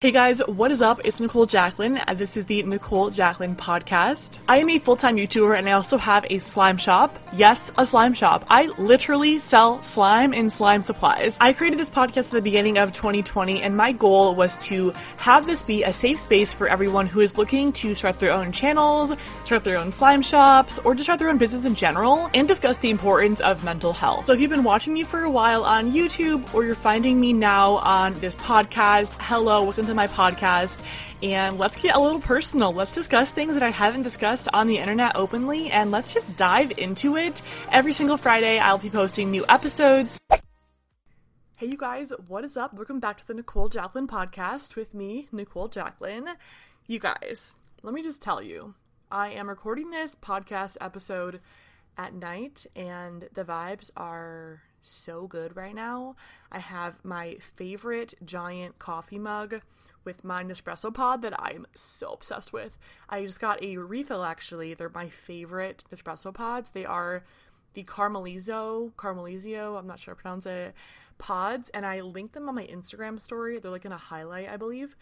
Hey guys, what is up? It's Nicole Jacqueline, and uh, this is the Nicole Jacqueline podcast. I am a full time YouTuber and I also have a slime shop. Yes, a slime shop. I literally sell slime and slime supplies. I created this podcast at the beginning of 2020, and my goal was to have this be a safe space for everyone who is looking to start their own channels, start their own slime shops, or just start their own business in general, and discuss the importance of mental health. So if you've been watching me for a while on YouTube, or you're finding me now on this podcast, hello, welcome to my podcast and let's get a little personal. Let's discuss things that I haven't discussed on the internet openly and let's just dive into it. Every single Friday, I'll be posting new episodes. Hey, you guys, what is up? Welcome back to the Nicole Jacqueline podcast with me, Nicole Jacqueline. You guys, let me just tell you, I am recording this podcast episode at night and the vibes are so good right now. I have my favorite giant coffee mug with my Nespresso pod that I'm so obsessed with. I just got a refill actually. They're my favorite Nespresso pods. They are the Caramelizzo, Caramelizio, I'm not sure how to pronounce it, pods, and I linked them on my Instagram story. They're like in a highlight, I believe.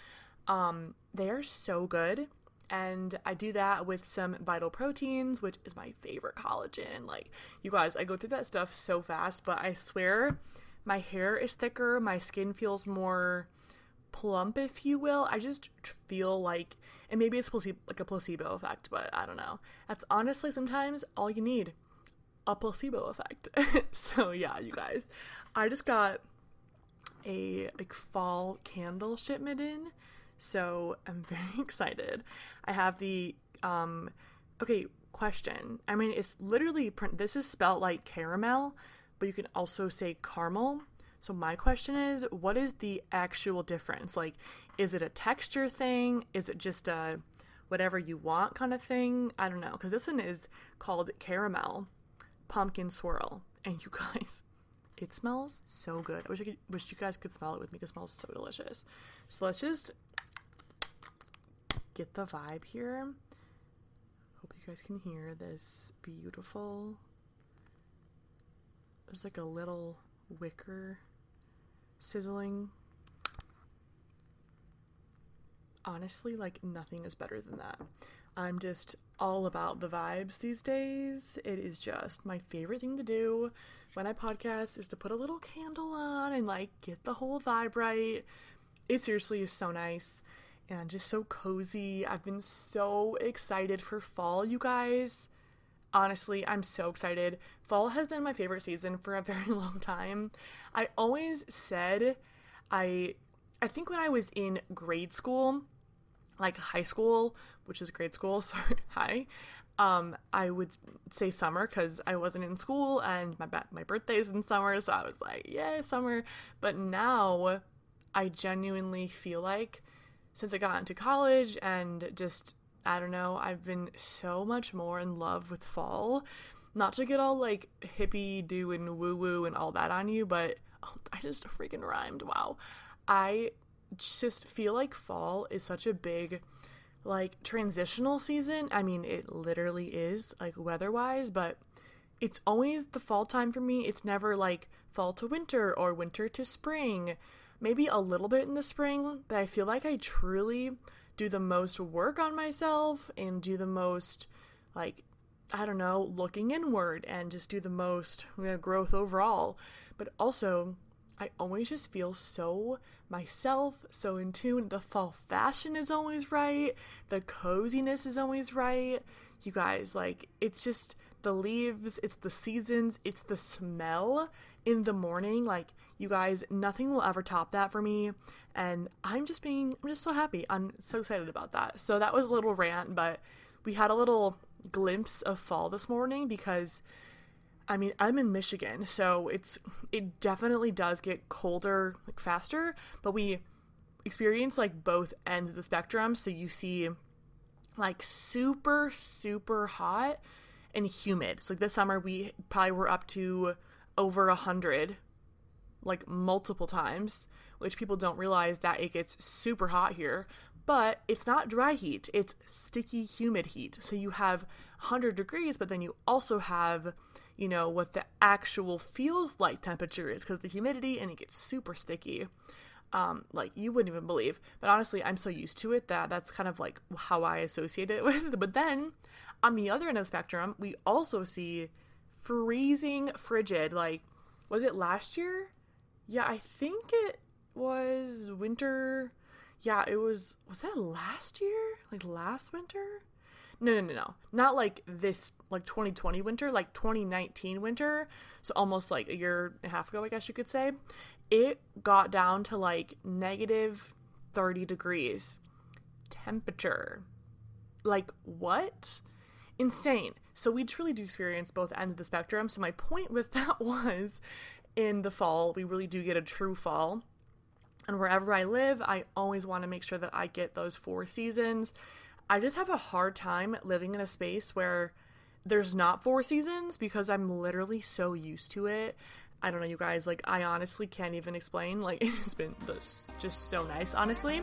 Um, they are so good. And I do that with some vital proteins, which is my favorite collagen. Like, you guys, I go through that stuff so fast, but I swear my hair is thicker, my skin feels more plump, if you will. I just feel like, and maybe it's placebo, like a placebo effect, but I don't know. That's honestly sometimes all you need a placebo effect. so yeah, you guys, I just got a like fall candle shipment in, so I'm very excited. I have the um, okay question. I mean, it's literally print. This is spelled like caramel, but you can also say caramel. So my question is, what is the actual difference? Like, is it a texture thing? Is it just a whatever you want kind of thing? I don't know. Because this one is called caramel pumpkin swirl, and you guys, it smells so good. I wish I could, wish you guys could smell it with me. It smells so delicious. So let's just get the vibe here. Hope you guys can hear this beautiful. There's like a little wicker sizzling. Honestly, like nothing is better than that. I'm just all about the vibes these days. It is just my favorite thing to do when I podcast is to put a little candle on and like get the whole vibe right. It seriously is so nice and just so cozy. I've been so excited for fall, you guys. Honestly, I'm so excited. Fall has been my favorite season for a very long time. I always said I I think when I was in grade school, like high school, which is grade school, sorry, hi. Um, I would say summer because I wasn't in school and my my birthday's in summer, so I was like, yeah, summer. But now, I genuinely feel like since I got into college and just I don't know, I've been so much more in love with fall. Not to get all like hippie do and woo woo and all that on you, but oh, I just freaking rhymed. Wow. I just feel like fall is such a big like transitional season. I mean, it literally is like weather-wise, but it's always the fall time for me. It's never like fall to winter or winter to spring. Maybe a little bit in the spring, but I feel like I truly do the most work on myself and do the most like I don't know, looking inward and just do the most you know, growth overall. But also, I always just feel so myself, so in tune. The fall fashion is always right. The coziness is always right. You guys, like, it's just the leaves, it's the seasons, it's the smell in the morning. Like, you guys, nothing will ever top that for me. And I'm just being, I'm just so happy. I'm so excited about that. So that was a little rant, but we had a little glimpse of fall this morning because I mean, I'm in Michigan, so it's it definitely does get colder like faster, but we experience like both ends of the spectrum, so you see like super super hot and humid. So like this summer we probably were up to over a hundred like multiple times, which people don't realize that it gets super hot here. But it's not dry heat, it's sticky, humid heat. So you have 100 degrees, but then you also have, you know, what the actual feels like temperature is because of the humidity and it gets super sticky. Um, like you wouldn't even believe. But honestly, I'm so used to it that that's kind of like how I associate it with. But then on the other end of the spectrum, we also see freezing frigid. Like, was it last year? Yeah, I think it was winter. Yeah, it was. Was that last year? Like last winter? No, no, no, no. Not like this, like 2020 winter, like 2019 winter. So almost like a year and a half ago, I guess you could say. It got down to like negative 30 degrees temperature. Like, what? Insane. So we truly do experience both ends of the spectrum. So my point with that was in the fall, we really do get a true fall. And wherever I live, I always want to make sure that I get those four seasons. I just have a hard time living in a space where there's not four seasons because I'm literally so used to it. I don't know, you guys, like, I honestly can't even explain. Like, it has been just so nice, honestly.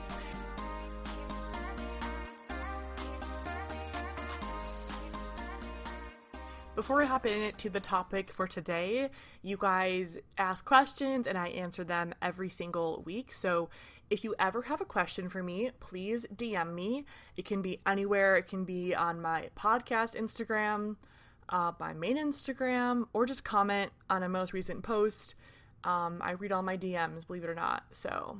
Before I hop into the topic for today, you guys ask questions and I answer them every single week. So if you ever have a question for me, please DM me. It can be anywhere, it can be on my podcast Instagram, uh, my main Instagram, or just comment on a most recent post. Um, I read all my DMs, believe it or not. So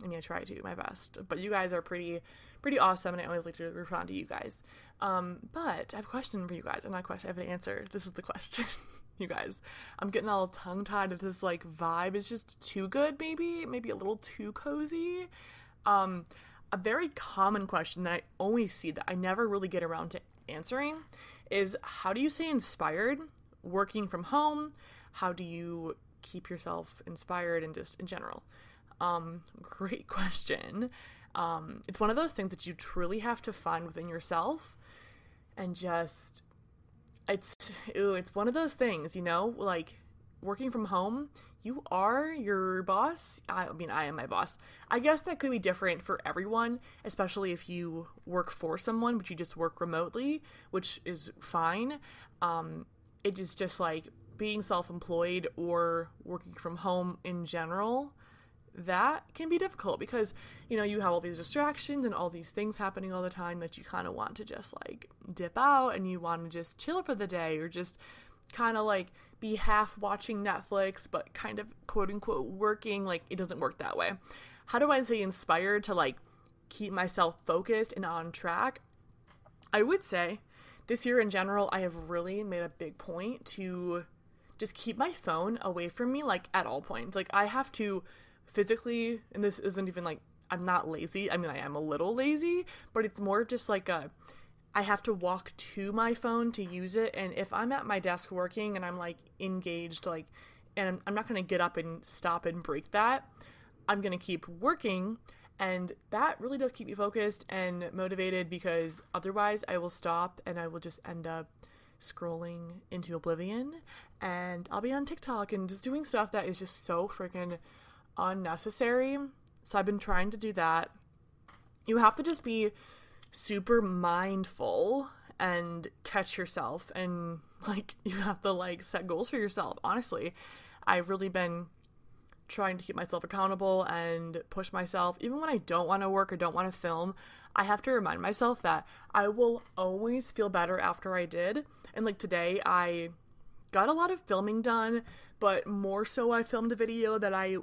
I'm gonna try to do my best. But you guys are pretty pretty awesome and I always like to respond to you guys. Um, but I have a question for you guys. I'm not a question, I have an answer. This is the question. you guys. I'm getting all tongue tied if this like vibe is just too good, maybe, maybe a little too cozy. Um, a very common question that I always see that I never really get around to answering is how do you stay inspired working from home? How do you keep yourself inspired and just in general? Um, great question. Um, it's one of those things that you truly have to find within yourself and just it's ooh, it's one of those things, you know, like working from home, you are your boss. I mean, I am my boss. I guess that could be different for everyone, especially if you work for someone, but you just work remotely, which is fine. Um, it is just like being self employed or working from home in general that can be difficult because you know you have all these distractions and all these things happening all the time that you kind of want to just like dip out and you want to just chill for the day or just kind of like be half watching Netflix but kind of quote unquote working like it doesn't work that way. How do I say inspired to like keep myself focused and on track? I would say this year in general I have really made a big point to just keep my phone away from me like at all points. Like I have to physically, and this isn't even like I'm not lazy. I mean, I am a little lazy, but it's more just like a I have to walk to my phone to use it. And if I'm at my desk working and I'm like engaged, like, and I'm not going to get up and stop and break that, I'm going to keep working. And that really does keep me focused and motivated because otherwise I will stop and I will just end up scrolling into oblivion and I'll be on TikTok and just doing stuff that is just so freaking unnecessary. so I've been trying to do that. You have to just be super mindful and catch yourself and like you have to like set goals for yourself. Honestly, I've really been trying to keep myself accountable and push myself even when I don't want to work or don't want to film. I have to remind myself that I will always feel better after I did. And like today I got a lot of filming done, but more so I filmed a video that I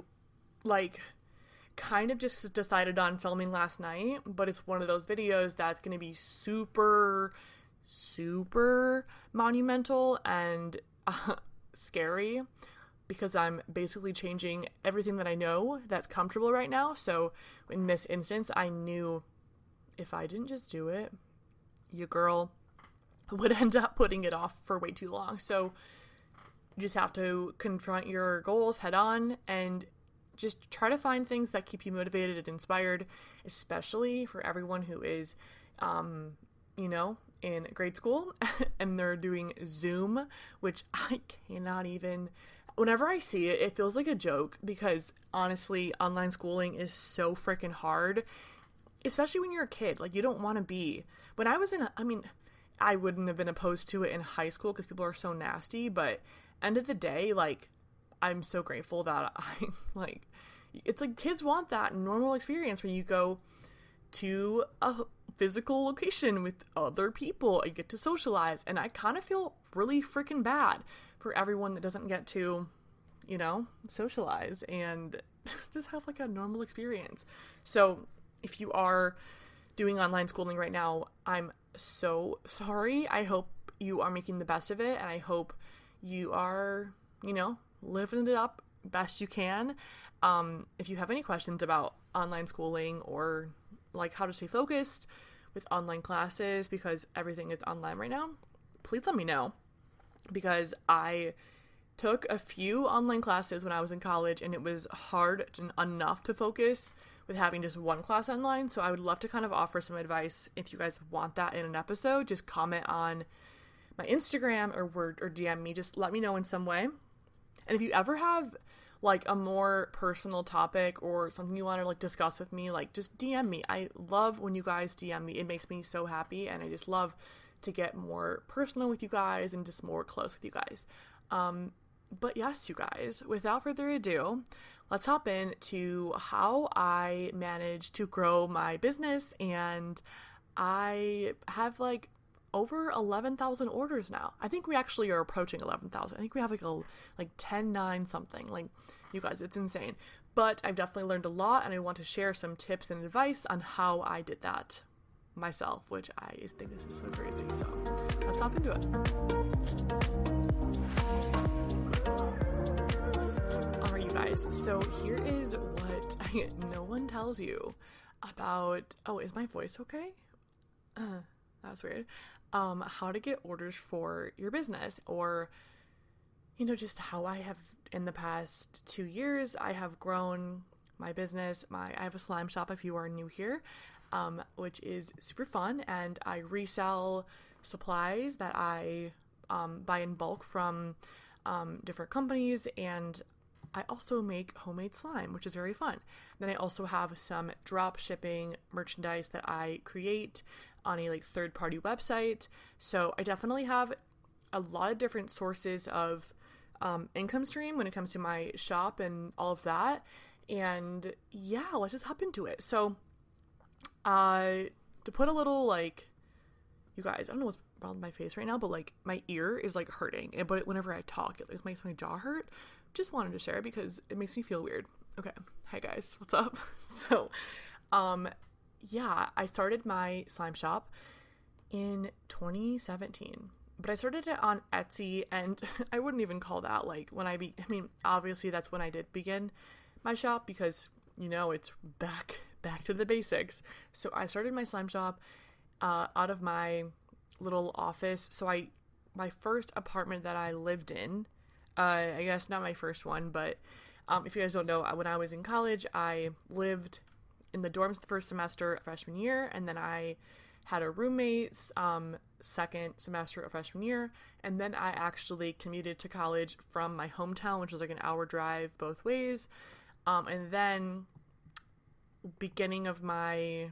like kind of just decided on filming last night, but it's one of those videos that's going to be super super monumental and uh, scary because I'm basically changing everything that I know that's comfortable right now. So in this instance, I knew if I didn't just do it, your girl would end up putting it off for way too long. So you just have to confront your goals head on and just try to find things that keep you motivated and inspired, especially for everyone who is, um, you know, in grade school and they're doing Zoom, which I cannot even. Whenever I see it, it feels like a joke because honestly, online schooling is so freaking hard, especially when you're a kid. Like, you don't want to be. When I was in, I mean, I wouldn't have been opposed to it in high school because people are so nasty, but end of the day, like, I'm so grateful that I, like, it's like kids want that normal experience where you go to a physical location with other people. and get to socialize, and I kind of feel really freaking bad for everyone that doesn't get to, you know, socialize and just have like a normal experience. So, if you are doing online schooling right now, I'm so sorry. I hope you are making the best of it, and I hope you are, you know, living it up best you can. Um, if you have any questions about online schooling or like how to stay focused with online classes because everything is online right now, please let me know because I took a few online classes when I was in college and it was hard enough to focus with having just one class online. So I would love to kind of offer some advice if you guys want that in an episode. Just comment on my Instagram or word or DM me. Just let me know in some way. And if you ever have like a more personal topic or something you want to like discuss with me, like just DM me. I love when you guys DM me. It makes me so happy and I just love to get more personal with you guys and just more close with you guys. Um, but yes, you guys, without further ado, let's hop into how I managed to grow my business and I have like over 11,000 orders now. I think we actually are approaching 11,000. I think we have like a like 10 9 something. Like you guys, it's insane. But I've definitely learned a lot and I want to share some tips and advice on how I did that myself, which I think is so crazy. So, let's hop into it. Alright, you guys. So, here is what I, no one tells you about Oh, is my voice okay? Uh, that was weird um, how to get orders for your business or you know just how i have in the past two years i have grown my business. My i have a slime shop if you are new here um, which is super fun. And i resell supplies that i um, buy in bulk from um, different companies. And I also make homemade slime, which is very fun. Then I also have some drop shipping merchandise that I create on a like third party website. So I definitely have a lot of different sources of um, income stream when it comes to my shop and all of that. And yeah, let's just hop into it. So, uh, to put a little like, you guys, I don't know what's wrong with my face right now, but like my ear is like hurting. And but whenever I talk, it like, makes my jaw hurt. Just wanted to share because it makes me feel weird. Okay, hi guys, what's up? so, um, yeah, I started my slime shop in 2017 but I started it on Etsy, and I wouldn't even call that like when I be. I mean, obviously that's when I did begin my shop because you know it's back back to the basics. So I started my slime shop uh, out of my little office. So I my first apartment that I lived in, uh, I guess not my first one, but um, if you guys don't know, when I was in college, I lived in the dorms the first semester freshman year, and then I had a roommate um, second semester of freshman year, and then I actually commuted to college from my hometown, which was like an hour drive both ways, um, and then beginning of my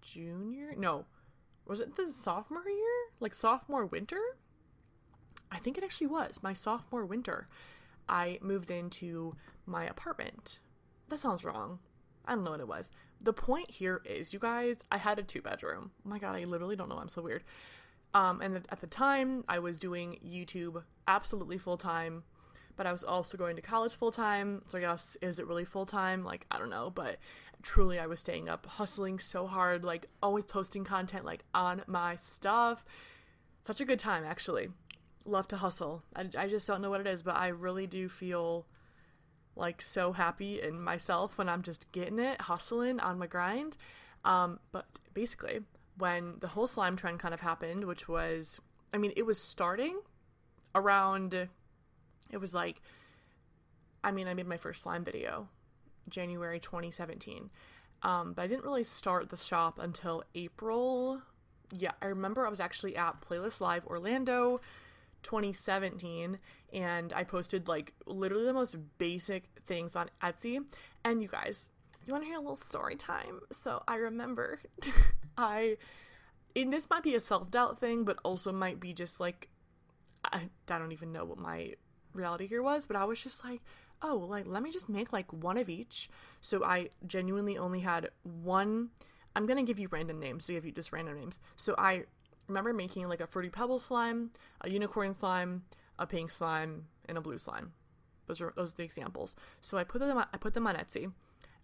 junior no was it the sophomore year? Like sophomore winter? I think it actually was my sophomore winter i moved into my apartment. That sounds wrong i don't know what it was the point here is you guys i had a two bedroom oh my god i literally don't know i'm so weird um and at the time i was doing youtube absolutely full time but I was also going to college full time. So I guess is it really full time? Like I don't know, but truly I was staying up, hustling so hard, like always posting content like on my stuff. Such a good time actually. Love to hustle. I, I just don't know what it is, but I really do feel like so happy in myself when I'm just getting it, hustling on my grind. Um, but basically, when the whole slime trend kind of happened, which was, I mean, it was starting around it was like, I mean, I made my first slime video January 2017. Um, but I didn't really start the shop until April. Yeah, I remember I was actually at Playlist Live Orlando 2017 and I posted like literally the most basic things on Etsy. And you guys, you want to hear a little story time? So I remember I, and this might be a self doubt thing, but also might be just like, I, I don't even know what my reality here was, but I was just like, oh, like let me just make like one of each. So I genuinely only had one. I'm gonna give you random names to give you just random names. So I remember making like a fruity pebble slime, a unicorn slime, a pink slime, and a blue slime. Those are those are the examples. So I put them on, I put them on Etsy.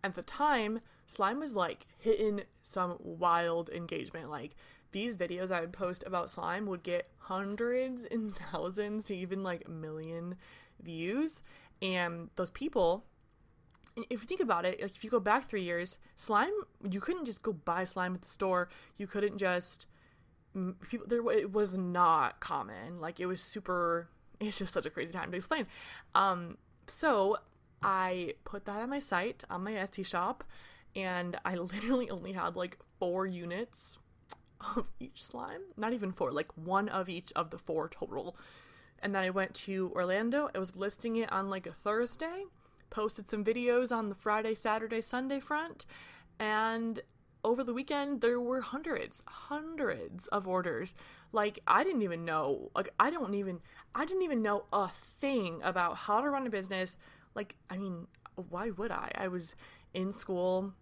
At the time, slime was like hitting some wild engagement. Like these videos I would post about slime would get hundreds and thousands to even like a million views. And those people, if you think about it, like if you go back three years, slime, you couldn't just go buy slime at the store. You couldn't just, people, there, it was not common. Like it was super, it's just such a crazy time to explain. Um, so I put that on my site, on my Etsy shop, and I literally only had like four units of each slime. Not even four, like one of each of the four total. And then I went to Orlando. I was listing it on like a Thursday, posted some videos on the Friday, Saturday, Sunday front, and over the weekend there were hundreds, hundreds of orders. Like I didn't even know, like I don't even I didn't even know a thing about how to run a business. Like I mean, why would I? I was in school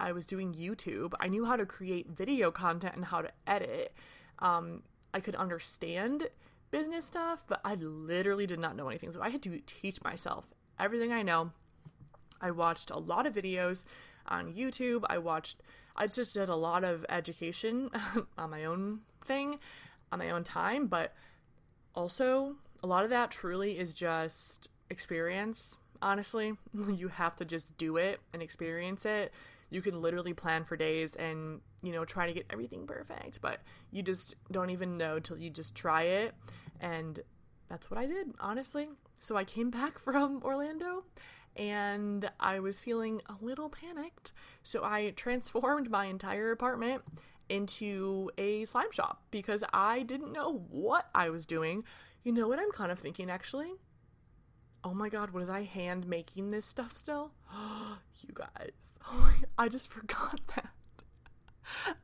I was doing YouTube, I knew how to create video content and how to edit. Um, I could understand business stuff, but I literally did not know anything. So I had to teach myself everything I know. I watched a lot of videos on YouTube. I watched, I just did a lot of education on my own thing, on my own time, but also a lot of that truly is just experience. Honestly, you have to just do it and experience it. You can literally plan for days and you know try to get everything perfect but you just don't even know till you just try it. And that's what i did honestly. So i came back from orlando and i was feeling a little panicked so i transformed my entire apartment into a slime shop because i didn't know what i was doing you know what i'm kind of thinking actually oh my god, was I hand making this stuff still? you guys, I just forgot that.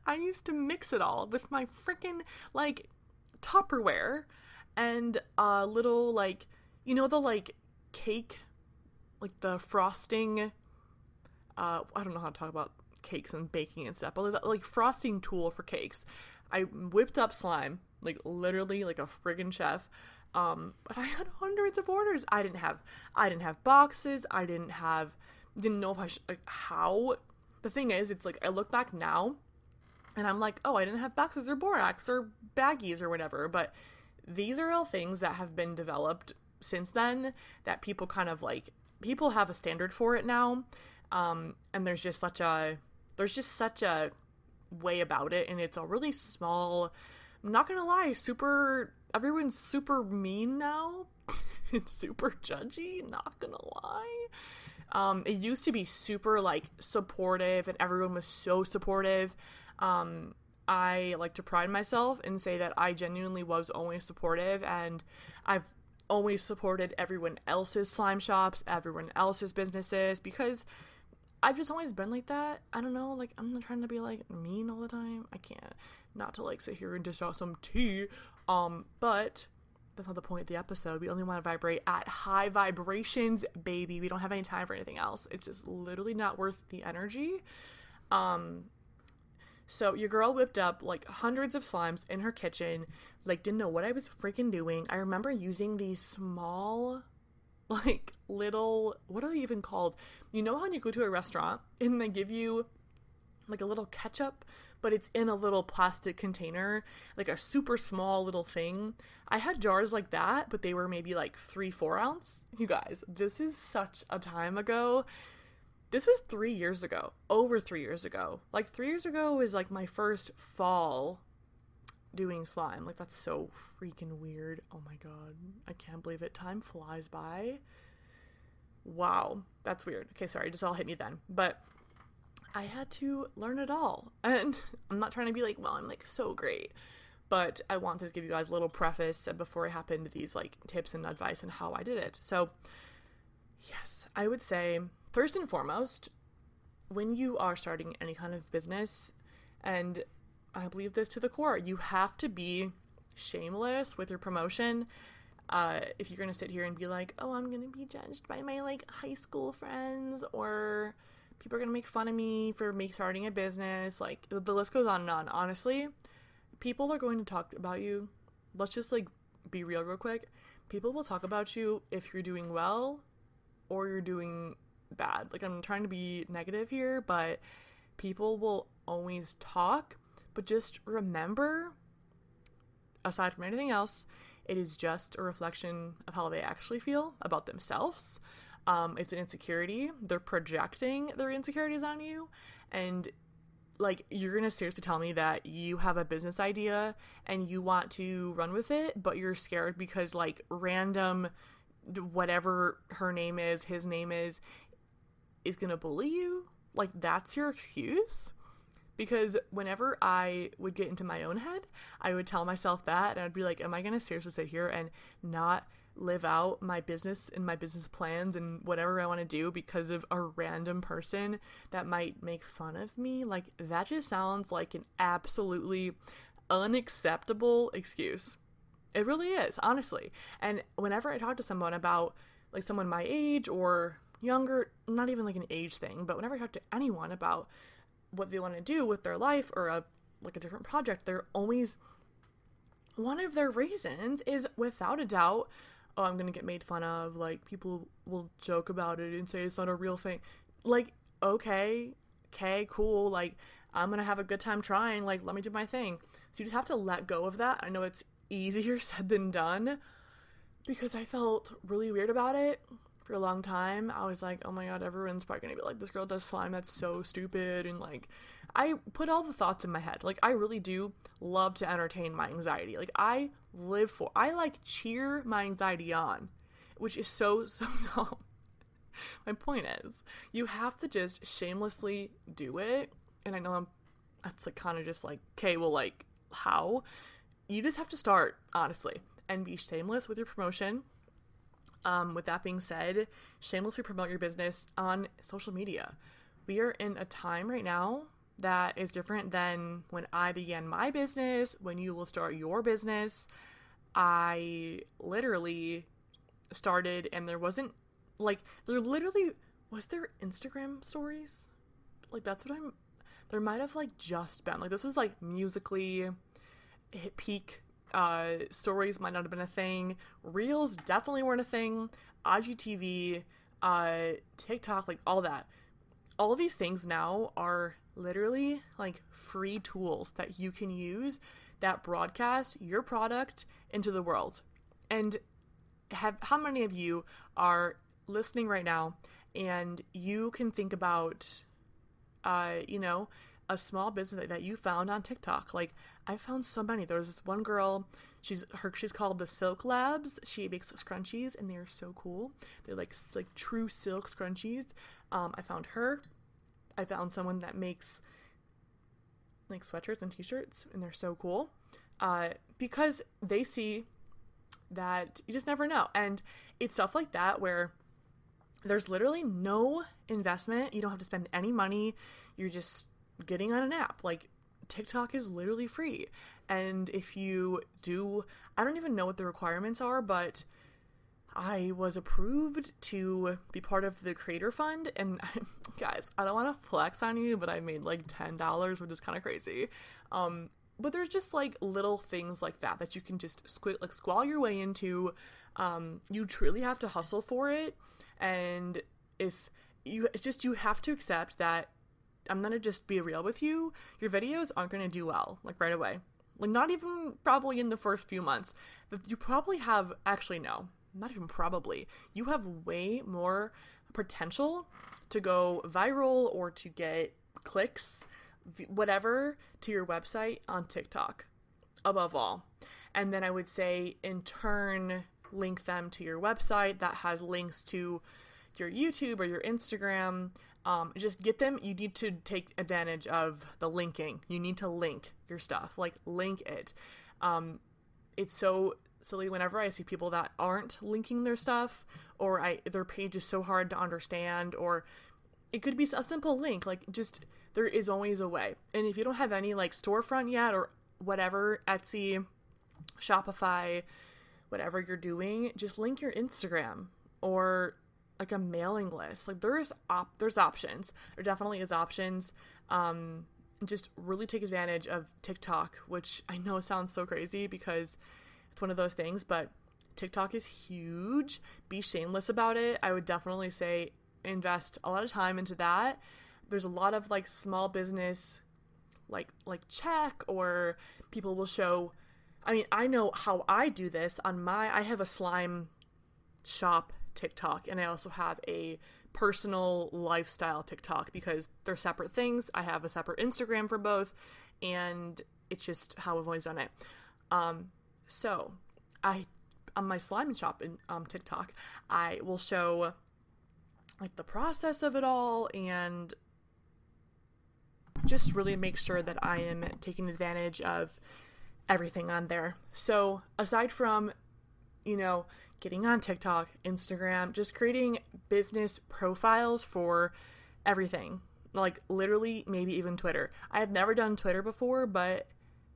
I used to mix it all with my freaking like Tupperware and a little like you know the like cake like the frosting uh I don't know how to talk about cakes and baking and stuff, but like frosting tool for cakes. I whipped up slime, like literally like a friggin' chef. Um, but I had hundreds of orders. I didn't have I didn't have boxes. I didn't have didn't know if I should like how. The thing is, it's like I look back now, and I'm like, oh, I didn't have boxes or borax or baggies or whatever. But these are all things that have been developed since then that people kind of like people have a standard for it now. Um, and there's just such a there's just such a way about it, and it's a really small. I'm not gonna lie, super everyone's super mean now. it's super judgy, not gonna lie. Um, it used to be super like supportive and everyone was so supportive. Um, I like to pride myself and say that I genuinely was always supportive and I've always supported everyone else's slime shops, everyone else's businesses because I've just always been like that. I don't know, like I'm not trying to be like mean all the time. I can't. Not to like sit here and dish out some tea. Um, but that's not the point of the episode. We only want to vibrate at high vibrations, baby. We don't have any time for anything else. It's just literally not worth the energy. Um so your girl whipped up like hundreds of slimes in her kitchen, like didn't know what I was freaking doing. I remember using these small like little what are they even called? You know how you go to a restaurant and they give you like a little ketchup, but it's in a little plastic container, like a super small little thing. I had jars like that, but they were maybe like three, four ounce. You guys, this is such a time ago. This was three years ago, over three years ago. Like three years ago was like my first fall doing slime. Like that's so freaking weird. Oh my god. I can't believe it. Time flies by. Wow. That's weird. Okay, sorry, just all hit me then. But I had to learn it all. And I'm not trying to be like, well, I'm like so great. But I want to give you guys a little preface before I hop into these like tips and advice and how I did it. So, yes, I would say first and foremost, when you are starting any kind of business, and I believe this to the core. You have to be shameless with your promotion. Uh, if you're gonna sit here and be like, "Oh, I'm gonna be judged by my like high school friends," or people are gonna make fun of me for me starting a business, like the list goes on and on. Honestly, people are going to talk about you. Let's just like be real, real quick. People will talk about you if you're doing well or you're doing bad. Like I'm trying to be negative here, but people will always talk but just remember, aside from anything else, it is just a reflection of how they actually feel about themselves. Um, it's an insecurity. They're projecting their insecurities on you. And like you're gonna seriously tell me that you have a business idea and you want to run with it, but you're scared because like random whatever her name is, his name is, is gonna bully you? Like that's your excuse? Because whenever I would get into my own head, I would tell myself that and I'd be like, am I going to seriously sit here and not live out my business and my business plans and whatever I want to do because of a random person that might make fun of me? Like, that just sounds like an absolutely unacceptable excuse. It really is, honestly. And whenever I talk to someone about like someone my age or younger, not even like an age thing, but whenever I talk to anyone about what they want to do with their life or a like a different project, they're always one of their reasons is without a doubt, oh, I'm gonna get made fun of. Like people will joke about it and say it's not a real thing. Like okay, okay, cool. Like I'm gonna have a good time trying. Like let me do my thing. So you just have to let go of that. I know it's easier said than done because I felt really weird about it for a long time, I was like, oh my god, everyone's probably gonna be like, this girl does slime, that's so stupid. And like, I put all the thoughts in my head. Like, I really do love to entertain my anxiety. Like, I live for, I like cheer my anxiety on, which is so, so dumb. my point is, you have to just shamelessly do it. And I know I'm, that's like kind of just like, okay, well, like, how? You just have to start, honestly, and be shameless with your promotion um, with that being said, shamelessly promote your business on social media. We are in a time right now that is different than when I began my business, when you will start your business. I literally started and there wasn't like there literally was there Instagram stories? Like that's what I'm there might have like just been like this was like Musical.ly hit peak uh, stories might not have been a thing. Reels definitely weren't a thing. IGTV, uh, TikTok, like all that. All these things now are literally like free tools that you can use that broadcast your product into the world. And have how many of you are listening right now and you can think about uh, you know, a small business that you found on TikTok. Like I found so many. There was this one girl. She's her. She's called the Silk Labs. She makes scrunchies, and they are so cool. They're like like true silk scrunchies. Um, I found her. I found someone that makes like sweatshirts and t-shirts, and they're so cool. Uh, because they see that you just never know, and it's stuff like that where there's literally no investment. You don't have to spend any money. You're just getting on an app. Like TikTok is literally free. And if you do, I don't even know what the requirements are, but I was approved to be part of the creator fund. And guys, I don't want to flex on you, but I made like $10, which is kind of crazy. Um, but there's just like little things like that that you can just squ- like squall your way into. Um, you truly have to hustle for it, and if you just you have to accept that I'm gonna just be real with you. Your videos aren't gonna do well like right away. Like not even probably in the first few months. But you probably have actually no, not even probably. You have way more potential to go viral or to get clicks whatever to your website on TikTok above all. And then I would say, in turn, link them to your website that has links to your YouTube or your Instagram. Um, just get them. You need to take advantage of the linking. You need to link your stuff, like link it. Um, it's so silly whenever I see people that aren't linking their stuff, or I their page is so hard to understand, or it could be a simple link. Like just there is always a way. And if you don't have any like storefront yet or whatever, Etsy, Shopify, whatever you're doing, just link your Instagram or like a mailing list. Like there's op- there's options. There definitely is options. Um just really take advantage of TikTok, which I know sounds so crazy because it's one of those things, but TikTok is huge. Be shameless about it. I would definitely say invest a lot of time into that there's a lot of like small business like like check or people will show I mean, I know how I do this on my I have a slime shop TikTok and I also have a personal lifestyle TikTok because they're separate things. I have a separate Instagram for both and it's just how I've always done it. Um so I on my slime shop in um, TikTok, I will show like the process of it all and just really make sure that I am taking advantage of everything on there. So, aside from, you know, getting on TikTok, Instagram, just creating business profiles for everything, like literally, maybe even Twitter. I have never done Twitter before, but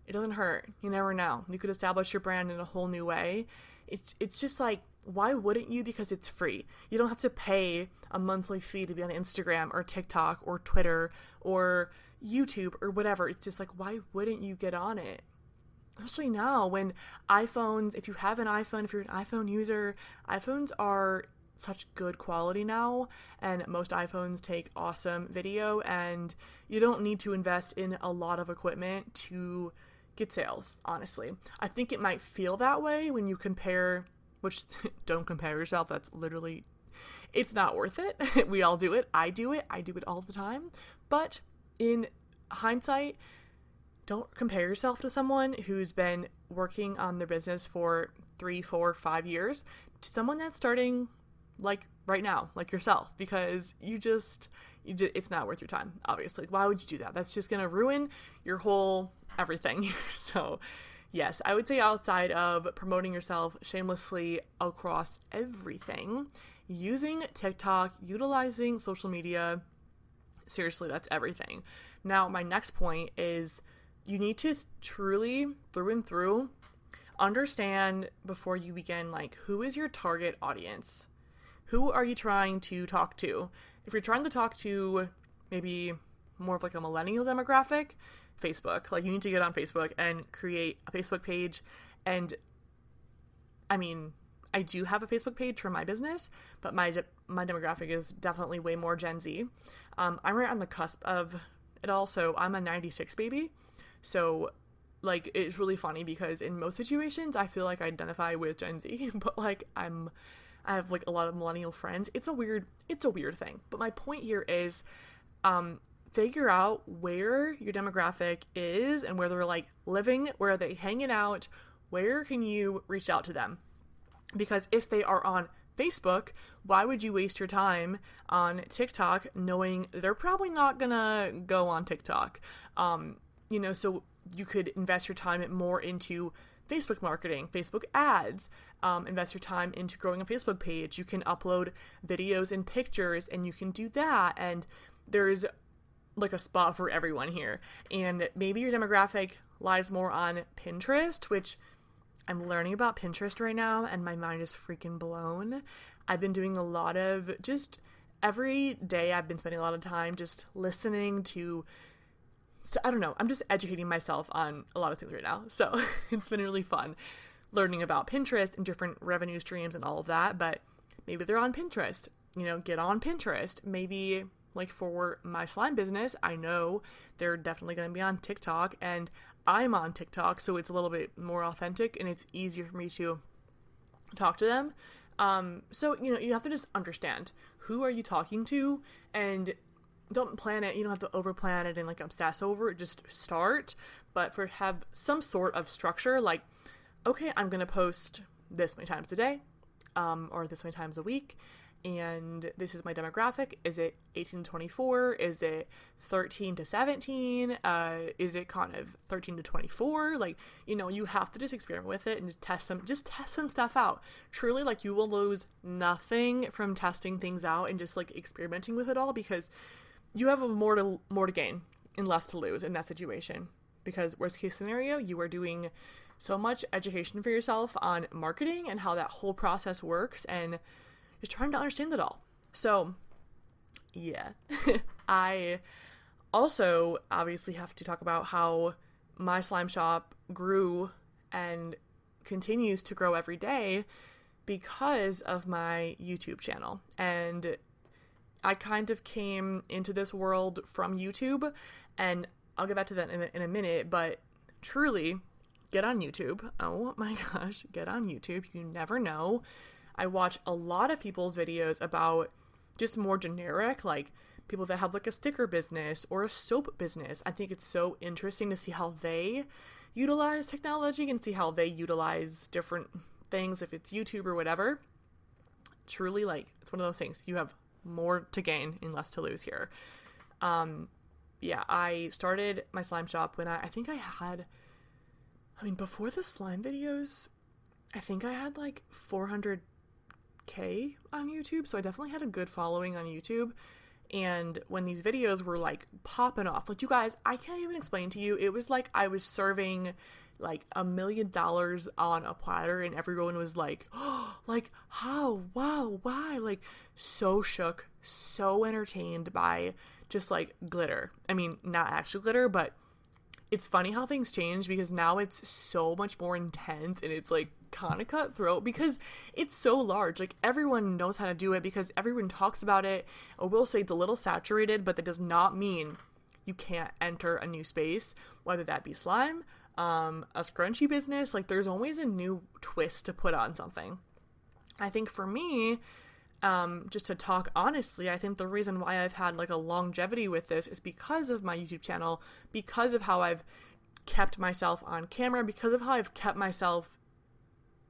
it doesn't hurt. You never know. You could establish your brand in a whole new way. It's it's just like why wouldn't you? Because it's free. You don't have to pay a monthly fee to be on Instagram or TikTok or Twitter or YouTube or whatever. It's just like, why wouldn't you get on it? Especially now when iPhones, if you have an iPhone, if you're an iPhone user, iPhones are such good quality now, and most iPhones take awesome video, and you don't need to invest in a lot of equipment to get sales, honestly. I think it might feel that way when you compare, which don't compare yourself, that's literally, it's not worth it. we all do it. I do it. I do it all the time. But in hindsight, don't compare yourself to someone who's been working on their business for three, four, five years to someone that's starting like right now, like yourself, because you just, you just, it's not worth your time, obviously. Why would you do that? That's just gonna ruin your whole everything. so, yes, I would say outside of promoting yourself shamelessly across everything, using TikTok, utilizing social media Seriously, that's everything. Now, my next point is you need to truly, through and through, understand before you begin like who is your target audience? Who are you trying to talk to? If you're trying to talk to maybe more of like a millennial demographic, Facebook. Like you need to get on Facebook and create a Facebook page and I mean, I do have a Facebook page for my business, but my de- my demographic is definitely way more Gen Z. Um, I'm right on the cusp of it all. So I'm a 96 baby. So like it's really funny because in most situations I feel like I identify with Gen Z, but like I'm I have like a lot of millennial friends. It's a weird it's a weird thing. But my point here is um figure out where your demographic is and where they're like living, where are they hanging out, where can you reach out to them? Because if they are on Facebook, why would you waste your time on TikTok knowing they're probably not gonna go on TikTok? Um, you know, so you could invest your time more into Facebook marketing, Facebook ads, um, invest your time into growing a Facebook page. You can upload videos and pictures, and you can do that. And there's like a spot for everyone here. And maybe your demographic lies more on Pinterest, which I'm learning about Pinterest right now, and my mind is freaking blown. I've been doing a lot of just every day, I've been spending a lot of time just listening to so I don't know. I'm just educating myself on a lot of things right now. So it's been really fun learning about Pinterest and different revenue streams and all of that. But maybe they're on Pinterest. You know, get on Pinterest. Maybe like for my slime business, I know they're definitely going to be on TikTok and I'm on TikTok, so it's a little bit more authentic and it's easier for me to talk to them. Um, so you know, you have to just understand who are you talking to and don't plan it. You don't have to overplan it and like obsess over it. Just start, but for have some sort of structure. Like, okay, I'm gonna post this many times a day, um, or this many times a week, and this is my demographic. Is it 18 to 24? Is it 13 to 17? Uh, is it kind of 13 to 24? Like, you know, you have to just experiment with it and just test some, just test some stuff out. Truly, like, you will lose nothing from testing things out and just like experimenting with it all because you have a more to more to gain and less to lose in that situation. Because worst case scenario, you are doing so much education for yourself on marketing and how that whole process works and just trying to understand it all. So, yeah. I also obviously have to talk about how my slime shop grew and continues to grow every day because of my YouTube channel. And I kind of came into this world from YouTube, and I'll get back to that in a, in a minute, but truly, get on YouTube. Oh my gosh, get on YouTube. You never know. I watch a lot of people's videos about just more generic, like people that have like a sticker business or a soap business. I think it's so interesting to see how they utilize technology and see how they utilize different things, if it's YouTube or whatever. Truly, like, it's one of those things. You have more to gain and less to lose here. Um, yeah, I started my slime shop when I, I think I had, I mean, before the slime videos, I think I had like 400k on YouTube. So I definitely had a good following on YouTube. And when these videos were like popping off, like you guys, I can't even explain to you. It was like I was serving like a million dollars on a platter and everyone was like oh, like how wow why like so shook so entertained by just like glitter i mean not actually glitter but it's funny how things change because now it's so much more intense and it's like kind of cutthroat because it's so large. Like everyone knows how to do it because everyone talks about it. I will say it's a little saturated, but that does not mean you can't enter a new space, whether that be slime, um, a scrunchy business, like there's always a new twist to put on something. I think for me, um, just to talk honestly, I think the reason why I've had like a longevity with this is because of my YouTube channel, because of how I've kept myself on camera, because of how I've kept myself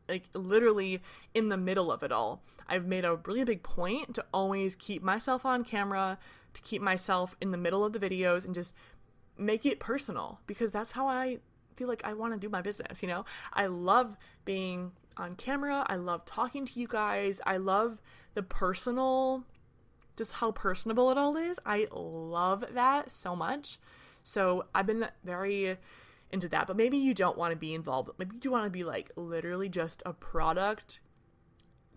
like literally in the middle of it all. I've made a really big point to always keep myself on camera, to keep myself in the middle of the videos and just make it personal because that's how I feel like I want to do my business, you know? I love being on camera. I love talking to you guys. I love the personal, just how personable it all is. I love that so much. So I've been very into that. But maybe you don't want to be involved. Maybe you want to be like literally just a product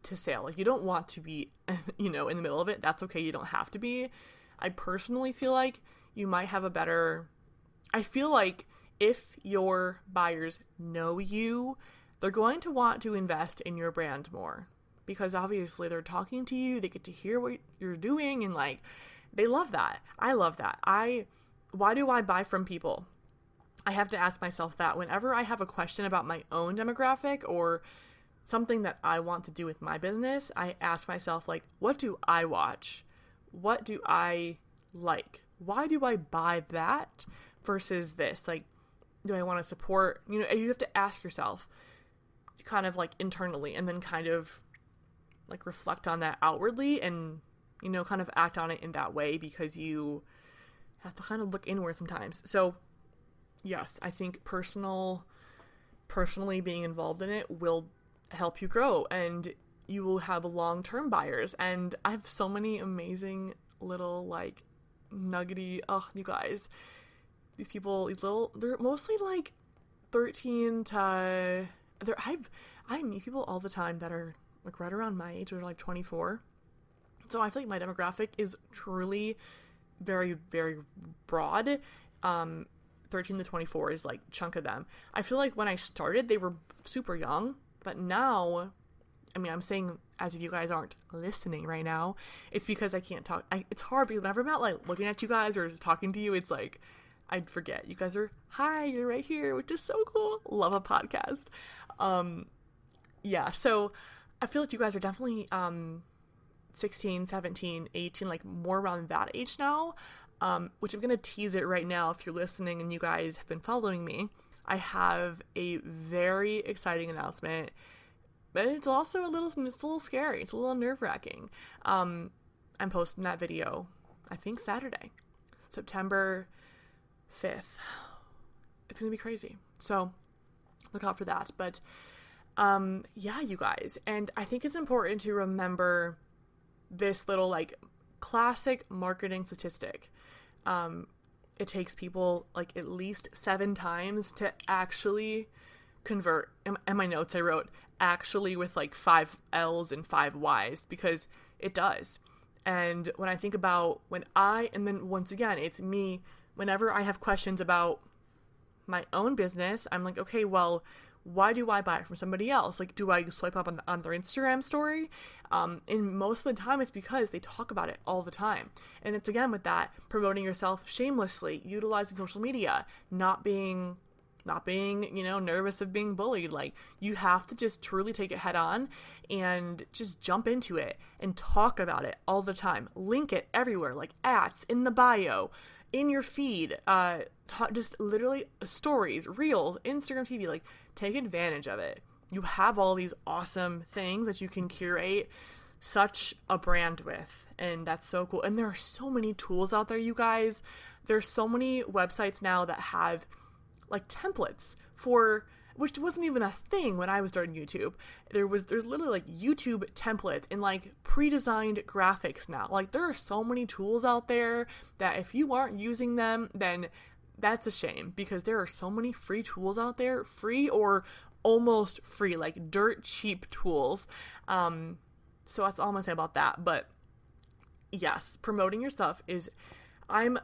to sale. Like you don't want to be, you know, in the middle of it. That's okay. You don't have to be. I personally feel like you might have a better. I feel like if your buyers know you, they're going to want to invest in your brand more because obviously they're talking to you, they get to hear what you're doing and like they love that. I love that. I why do I buy from people? I have to ask myself that whenever I have a question about my own demographic or something that I want to do with my business, I ask myself like what do I watch? What do I like? Why do I buy that versus this? Like do I want to support? You know, you have to ask yourself kind of like internally and then kind of like reflect on that outwardly and you know kind of act on it in that way because you have to kind of look inward sometimes. So, yes, I think personal personally being involved in it will help you grow and you will have long-term buyers and I have so many amazing little like nuggety oh you guys these people these little they're mostly like 13 to they're I've I meet people all the time that are like right around my age or like 24 so I feel like my demographic is truly very very broad um 13 to 24 is like chunk of them I feel like when I started they were super young but now I mean, I'm saying as if you guys aren't listening right now, it's because I can't talk. I, it's hard because whenever I'm not like looking at you guys or talking to you, it's like I'd forget. You guys are hi, you're right here, which is so cool. Love a podcast. Um, yeah, so I feel like you guys are definitely um 16, 17, 18, like more around that age now. Um, which I'm gonna tease it right now if you're listening and you guys have been following me. I have a very exciting announcement but it's also a little it's a little scary. It's a little nerve wracking. Um, I'm posting that video, I think Saturday, September fifth. It's gonna be crazy. So look out for that. But um, yeah, you guys, and I think it's important to remember this little like classic marketing statistic. Um, it takes people like at least seven times to actually convert. In my notes i wrote actually with like five l's and five y's because it does. And when i think about when i and then once again it's me. Whenever i have questions about my own business i'm like okay well why do I buy it from somebody else? Like, do I swipe up on, on their Instagram story? Um, and most of the time, it's because they talk about it all the time. And it's again with that promoting yourself shamelessly, utilizing social media, not being not being, you know, nervous of being bullied. Like, you have to just truly take it head on and just jump into it and talk about it all the time. Link it everywhere, like ads in the bio, in your feed, uh, just literally stories, reels, Instagram TV. Like, take advantage of it. You have all these awesome things that you can curate such a brand with and that's so cool and there are so many tools out there you guys there's so many websites now that have like templates for which wasn't even a thing when I was starting YouTube. There was there's literally like YouTube templates and like pre-designed graphics now. Like there are so many tools out there that if you aren't using them, then that's a shame because there are so many free tools out there, free or almost free, like dirt cheap tools. Um so that's all I'm gonna say about that. But yes, promoting your stuff is I'm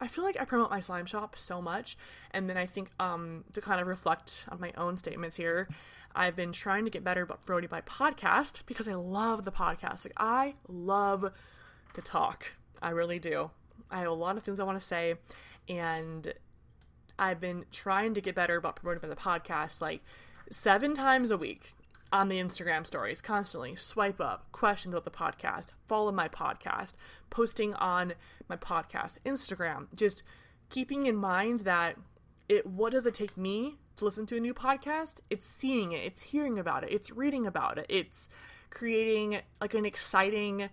I feel like I promote my slime shop so much, and then I think um, to kind of reflect on my own statements here, I've been trying to get better about Brody by podcast because I love the podcast. Like I love to talk. I really do. I have a lot of things I want to say, and I've been trying to get better about promoting the podcast like seven times a week on the Instagram stories constantly. Swipe up, questions about the podcast, follow my podcast, posting on my podcast, Instagram. Just keeping in mind that it what does it take me to listen to a new podcast? It's seeing it, it's hearing about it, it's reading about it, it's creating like an exciting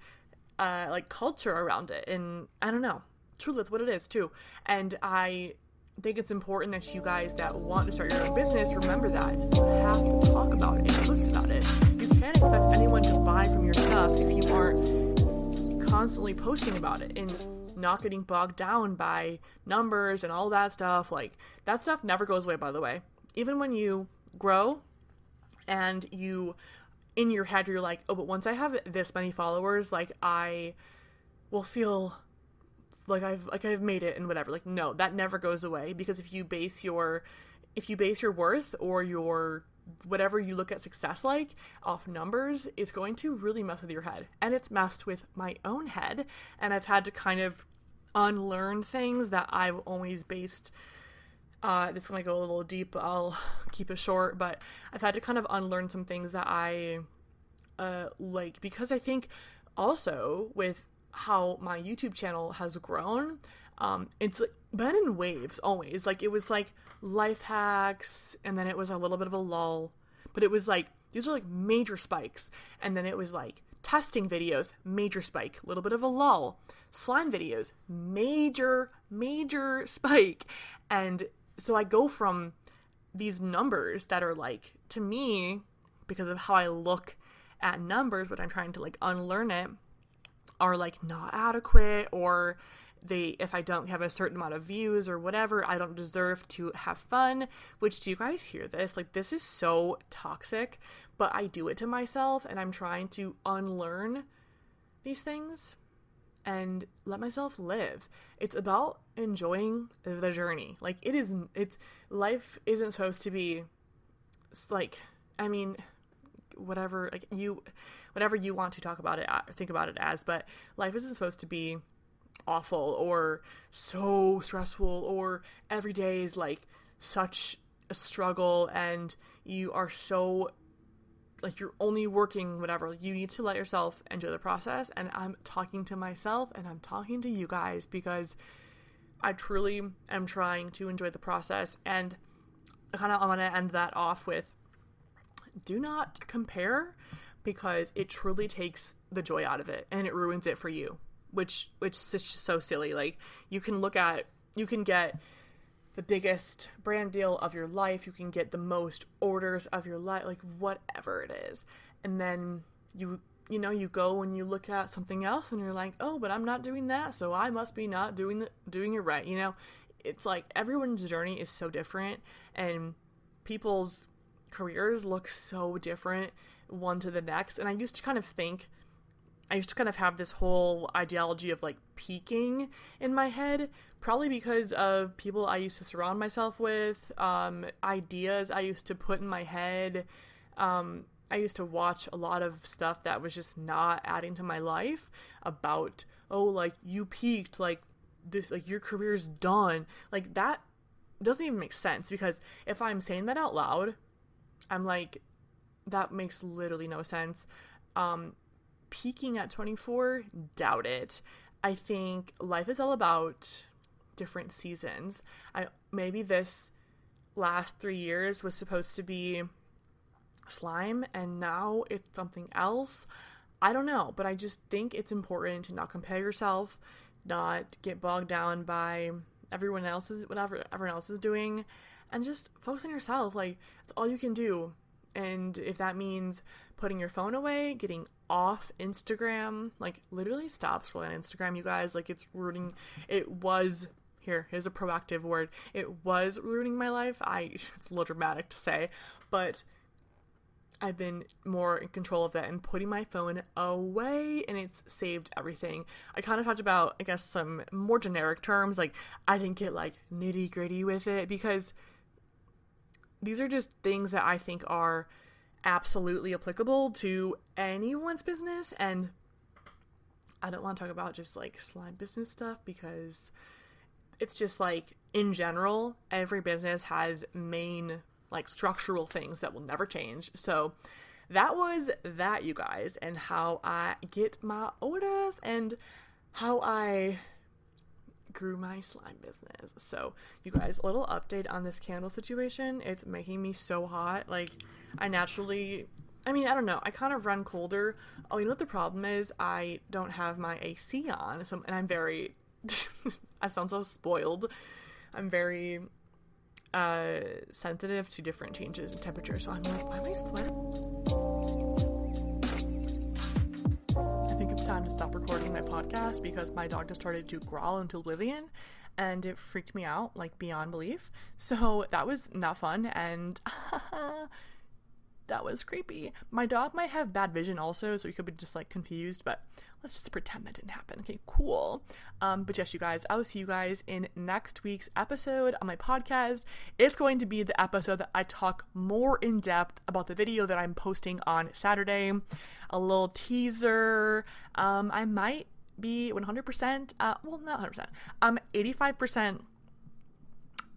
uh like culture around it. And I don't know. Truly that's what it is too. And I think it's important that you guys that want to start your own business remember that you have to talk about it and post about it. You can't expect anyone to buy from your stuff if you aren't constantly posting about it and not getting bogged down by numbers and all that stuff. Like that stuff never goes away, by the way. Even when you grow and you in your head you're like, oh, but once I have this many followers, like I will feel like I've like I've made it and whatever. Like no, that never goes away because if you base your if you base your worth or your whatever you look at success like off numbers is going to really mess with your head. And it's messed with my own head and I've had to kind of unlearn things that I've always based uh, this is gonna go a little deep. I'll keep it short, but I've had to kind of unlearn some things that I uh, like because I think also with how my YouTube channel has grown. Um, it's like been in waves always. Like it was like life hacks, and then it was a little bit of a lull. But it was like these are like major spikes, and then it was like testing videos, major spike, little bit of a lull. Slime videos, major, major spike. And so I go from these numbers that are like to me because of how I look at numbers, but I'm trying to like unlearn it, are like not adequate or they if I don't have a certain amount of views or whatever, I don't deserve to have fun. Which do you guys hear this? Like this is so toxic, but I do it to myself and I'm trying to unlearn these things and let myself live. It's about enjoying the journey. Like it is it's life isn't supposed to be like I mean whatever like you whatever you want to talk about it uh, think about it as, but life isn't supposed to be awful or so stressful or every day is like such a struggle and you are so like you're only working whatever. You need to let yourself enjoy the process and i'm talking to myself and i'm talking to you guys because i truly am trying to enjoy the process and i kind of i want to end that off with do not compare because it truly takes the joy out of it and it ruins it for you which which is just so silly like you can look at you can get the biggest brand deal of your life, you can get the most orders of your life, like whatever it is. And then you you know, you go and you look at something else and you're like, "Oh, but I'm not doing that, so I must be not doing the doing it right." You know, it's like everyone's journey is so different and people's careers look so different one to the next. And I used to kind of think I used to kind of have this whole ideology of like peaking in my head, probably because of people I used to surround myself with, um, ideas I used to put in my head. Um, I used to watch a lot of stuff that was just not adding to my life about, oh, like you peaked, like this, like your career's done. Like that doesn't even make sense because if I'm saying that out loud, I'm like, that makes literally no sense. Um, peaking at 24, doubt it. I think life is all about different seasons. I maybe this last 3 years was supposed to be slime and now it's something else. I don't know, but I just think it's important to not compare yourself, not get bogged down by everyone else's whatever everyone else is doing and just focus on yourself. Like it's all you can do. And if that means putting your phone away, getting off Instagram, like literally stop scrolling on Instagram, you guys. Like it's ruining. It was here. Here's a proactive word. It was ruining my life. I. It's a little dramatic to say, but I've been more in control of that and putting my phone away, and it's saved everything. I kind of talked about, I guess, some more generic terms. Like I didn't get like nitty gritty with it because these are just things that I think are absolutely applicable to anyone's business and I don't want to talk about just like slime business stuff because it's just like in general every business has main like structural things that will never change. So that was that you guys and how I get my orders and how I grew my slime business. So, you guys, a little update on this candle situation. It's making me so hot. Like, I naturally, I mean, I don't know. I kind of run colder. Oh, you know what the problem is? I don't have my AC on. So, and I'm very, I sound so spoiled. I'm very uh sensitive to different changes in temperature. So I'm like, why am I sweating? Time to stop recording my podcast because my dog just started to growl into oblivion and it freaked me out like beyond belief. So that was not fun and that was creepy. My dog might have bad vision also, so he could be just like confused, but let's just pretend that didn't happen. Okay, cool. Um, but yes, you guys, I will see you guys in next week's episode on my podcast. It's going to be the episode that I talk more in depth about the video that I'm posting on Saturday. A little teaser. Um, I might be 100%, uh, well, not 100%, um, 85%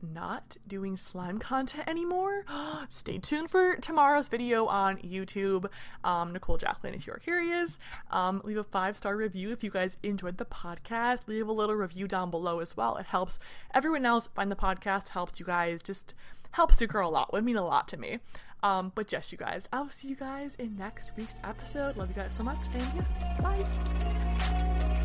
not doing slime content anymore. Stay tuned for tomorrow's video on YouTube. Um, Nichole Jacklyne, if you're curious, um, leave a five star review if you guys enjoyed the podcast. Leave a little review down below as well. It helps everyone else find the podcast, helps you guys, just helps to grow a lot. Would mean a lot to me. Um, but yes, you guys, I'll see you guys in next week's episode. Love you guys so much, and yeah, bye.